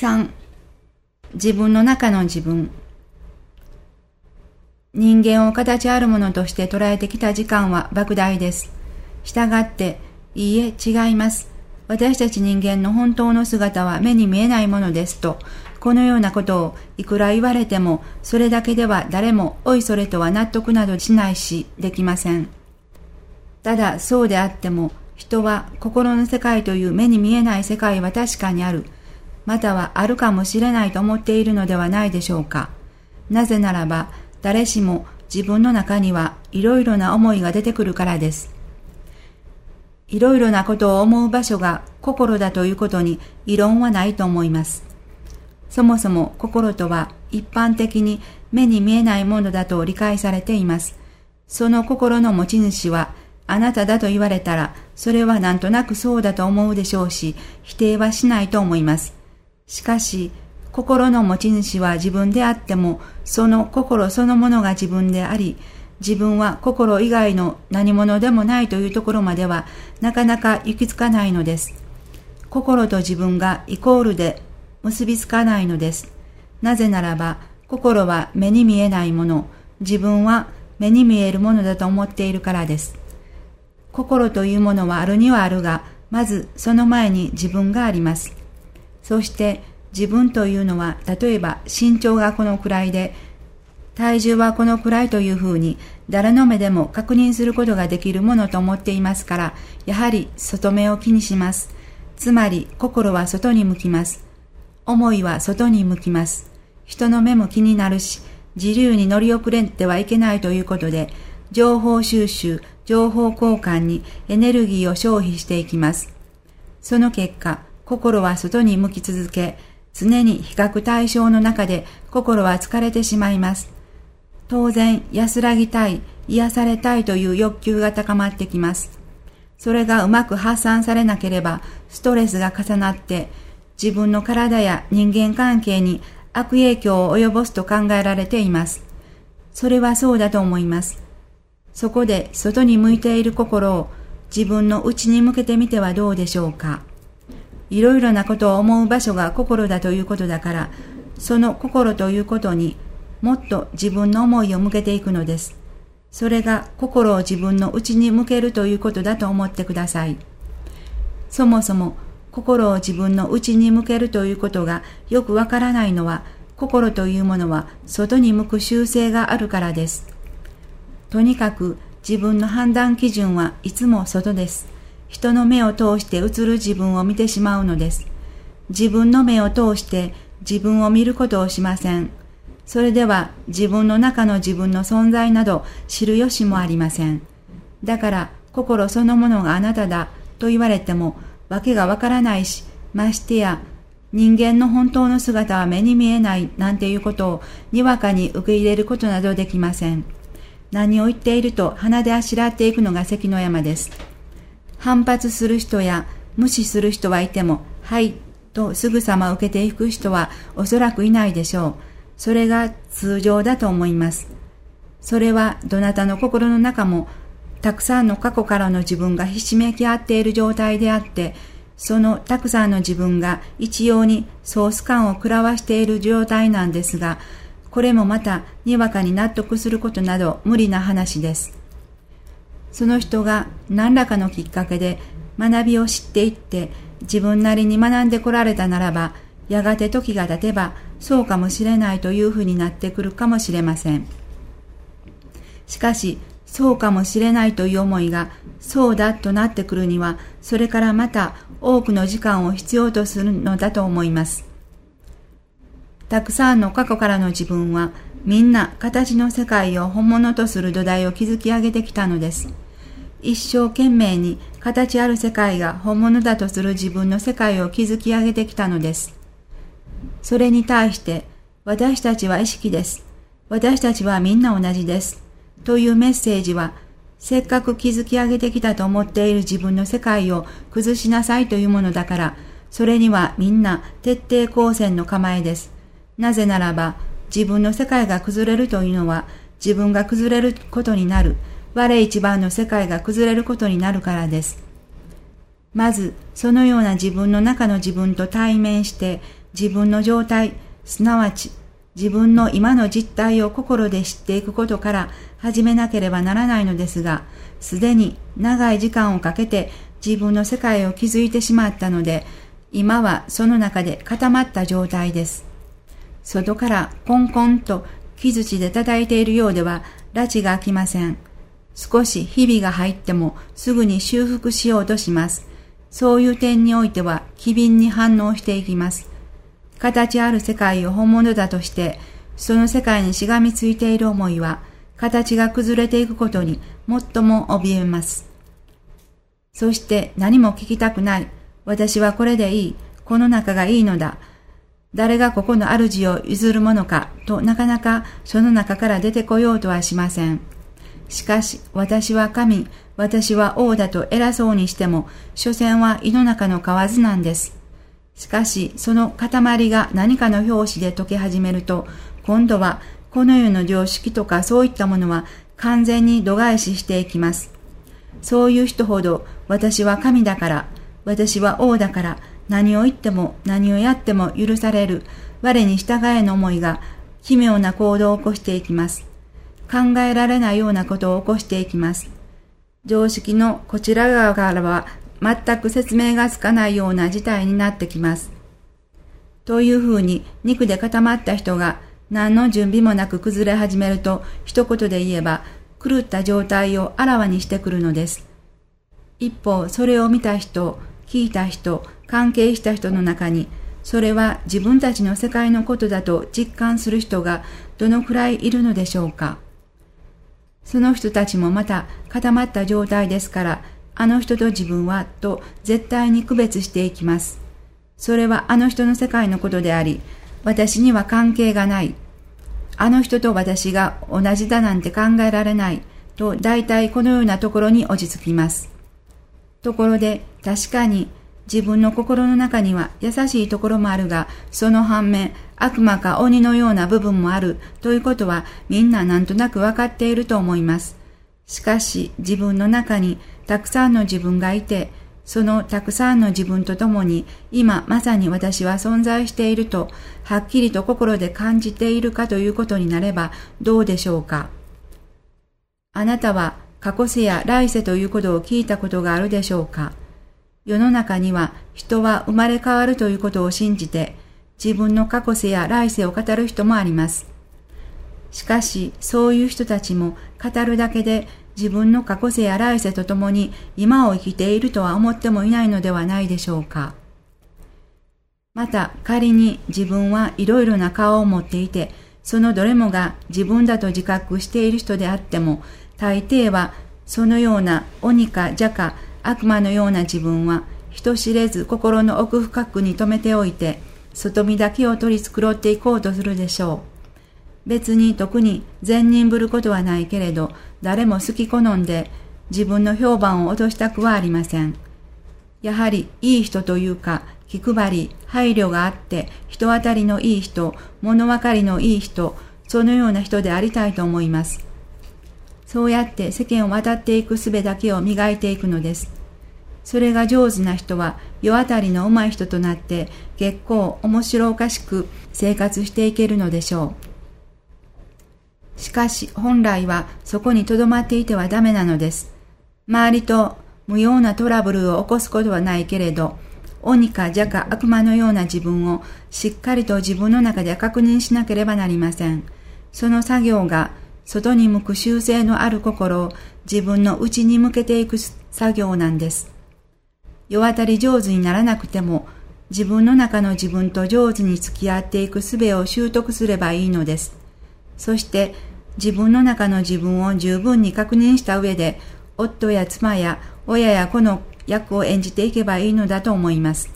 3. 自分の中の自分。人間を形あるものとして捉えてきた時間は莫大です。したがって、いいえ、違います。私たち人間の本当の姿は目に見えないものですと、このようなことをいくら言われても、それだけでは誰もおいそれとは納得などしないし、できません。ただ、そうであっても、人は心の世界という目に見えない世界は確かにある、またはあるかもしれないと思っているのではないでしょうか。なぜならば、誰しも自分の中にはいろいろな思いが出てくるからです。いろいろなことを思う場所が心だということに異論はないと思います。そもそも心とは一般的に目に見えないものだと理解されています。その心の持ち主はあなただと言われたらそれはなんとなくそうだと思うでしょうし否定はしないと思います。しかし心の持ち主は自分であってもその心そのものが自分であり自分は心以外の何者でもないというところまではなかなか行き着かないのです。心と自分がイコールで結びつかないのです。なぜならば、心は目に見えないもの、自分は目に見えるものだと思っているからです。心というものはあるにはあるが、まずその前に自分があります。そして自分というのは、例えば身長がこのくらいで、体重はこのくらいというふうに誰の目でも確認することができるものと思っていますから、やはり外目を気にします。つまり心は外に向きます。思いは外に向きます。人の目も気になるし、自由に乗り遅れてはいけないということで、情報収集、情報交換にエネルギーを消費していきます。その結果、心は外に向き続け、常に比較対象の中で心は疲れてしまいます。当然安らぎたい、癒されたいという欲求が高まってきます。それがうまく発散されなければ、ストレスが重なって、自分の体や人間関係に悪影響を及ぼすと考えられています。それはそうだと思います。そこで外に向いている心を自分の内に向けてみてはどうでしょうか。いろいろなことを思う場所が心だということだから、その心ということにもっと自分の思いを向けていくのです。それが心を自分の内に向けるということだと思ってください。そもそも心を自分の内に向けるということがよくわからないのは、心というものは外に向く習性があるからです。とにかく自分の判断基準はいつも外です。人の目を通して映る自分を見てしまうのです。自分の目を通して自分を見ることをしません。それでは自分の中の自分の存在など知る由もありません。だから心そのものがあなただと言われてもわけがわからないし、ましてや人間の本当の姿は目に見えないなんていうことをにわかに受け入れることなどできません。何を言っていると鼻であしらっていくのが関の山です。反発する人や無視する人はいても、はい、とすぐさま受けていく人はおそらくいないでしょう。それが通常だと思います。それはどなたの心の中もたくさんの過去からの自分がひしめき合っている状態であって、そのたくさんの自分が一様にソース感を食らわしている状態なんですが、これもまたにわかに納得することなど無理な話です。その人が何らかのきっかけで学びを知っていって自分なりに学んでこられたならば、やがて時が経てばそうかもしれないというふうになってくるかもしれません。しかし、そうかもしれないという思いがそうだとなってくるには、それからまた多くの時間を必要とするのだと思います。たくさんの過去からの自分は、みんな形の世界を本物とする土台を築き上げてきたのです。一生懸命に形ある世界が本物だとする自分の世界を築き上げてきたのです。それに対して、私たちは意識です。私たちはみんな同じです。というメッセージは、せっかく築き上げてきたと思っている自分の世界を崩しなさいというものだから、それにはみんな徹底抗戦の構えです。なぜならば、自分の世界が崩れるというのは、自分が崩れることになる、我一番の世界が崩れることになるからです。まず、そのような自分の中の自分と対面して、自分の状態、すなわち自分の今の実態を心で知っていくことから始めなければならないのですが、すでに長い時間をかけて自分の世界を築いてしまったので、今はその中で固まった状態です。外からコンコンと木槌で叩いているようでは、拉致が開きません。少しひびが入ってもすぐに修復しようとします。そういう点においては機敏に反応していきます。形ある世界を本物だとして、その世界にしがみついている思いは、形が崩れていくことに最も怯えます。そして何も聞きたくない。私はこれでいい。この中がいいのだ。誰がここの主を譲るものかとなかなかその中から出てこようとはしません。しかし私は神、私は王だと偉そうにしても、所詮は胃の中の蛙なんです。しかし、その塊が何かの表紙で溶け始めると、今度はこの世の常識とかそういったものは完全に度外視していきます。そういう人ほど、私は神だから、私は王だから、何を言っても何をやっても許される、我に従えの思いが奇妙な行動を起こしていきます。考えられないようなことを起こしていきます。常識のこちら側からは全く説明がつかないような事態になってきます。というふうに肉で固まった人が何の準備もなく崩れ始めると一言で言えば狂った状態をあらわにしてくるのです。一方、それを見た人、聞いた人、関係した人の中に、それは自分たちの世界のことだと実感する人がどのくらいいるのでしょうか。その人たちもまた固まった状態ですから、あの人と自分はと絶対に区別していきます。それはあの人の世界のことであり、私には関係がない。あの人と私が同じだなんて考えられない。と大体このようなところに落ち着きます。ところで確かに自分の心の中には優しいところもあるが、その反面悪魔か鬼のような部分もあるということはみんななんとなくわかっていると思います。しかし自分の中にたくさんの自分がいて、そのたくさんの自分と共に今まさに私は存在しているとはっきりと心で感じているかということになればどうでしょうか。あなたは過去世や来世ということを聞いたことがあるでしょうか世の中には人は生まれ変わるということを信じて自分の過去世や来世を語る人もあります。しかしそういう人たちも語るだけで自分の過去世や来世とともに今を生きているとは思ってもいないのではないでしょうか。また仮に自分はいろいろな顔を持っていて、そのどれもが自分だと自覚している人であっても、大抵はそのような鬼か邪か悪魔のような自分は人知れず心の奥深くに留めておいて、外見だけを取り繕っていこうとするでしょう。別に特に善人ぶることはないけれど、誰も好き好んで自分の評判を落としたくはありません。やはりいい人というか、気配り、配慮があって、人当たりのいい人、物分かりのいい人、そのような人でありたいと思います。そうやって世間を渡っていく術だけを磨いていくのです。それが上手な人は、世当たりの上手い人となって、結構面白おかしく生活していけるのでしょう。しかし本来はそこに留まっていてはダメなのです。周りと無用なトラブルを起こすことはないけれど、鬼か邪か悪魔のような自分をしっかりと自分の中で確認しなければなりません。その作業が外に向く修正のある心を自分の内に向けていく作業なんです。世渡り上手にならなくても自分の中の自分と上手に付き合っていく術を習得すればいいのです。そして自分の中の自分を十分に確認した上で、夫や妻や親や子の役を演じていけばいいのだと思います。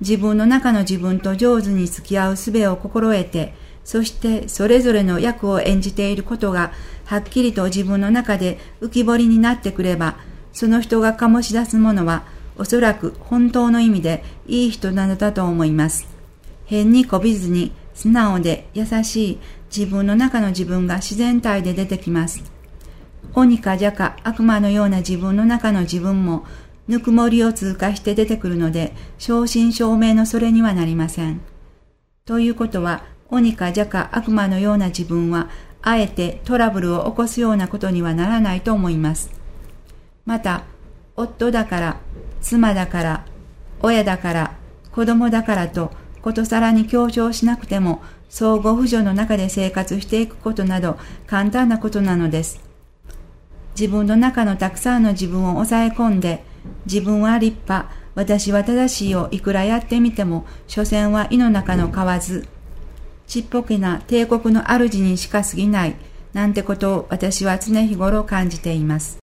自分の中の自分と上手に付き合う術を心得て、そしてそれぞれの役を演じていることがはっきりと自分の中で浮き彫りになってくれば、その人が醸し出すものはおそらく本当の意味でいい人なのだと思います。変にこびずに素直で優しい自分の中の自分が自然体で出てきます。鬼か邪か悪魔のような自分の中の自分もぬくもりを通過して出てくるので、正真正銘のそれにはなりません。ということは、鬼か邪か悪魔のような自分は、あえてトラブルを起こすようなことにはならないと思います。また、夫だから、妻だから、親だから、子供だからと、ことさらに強調しなくても、相互扶助の中で生活していくことなど簡単なことなのです。自分の中のたくさんの自分を抑え込んで、自分は立派、私は正しいをいくらやってみても、所詮は胃の中の蛙。ちっぽけな帝国の主にしか過ぎない、なんてことを私は常日頃感じています。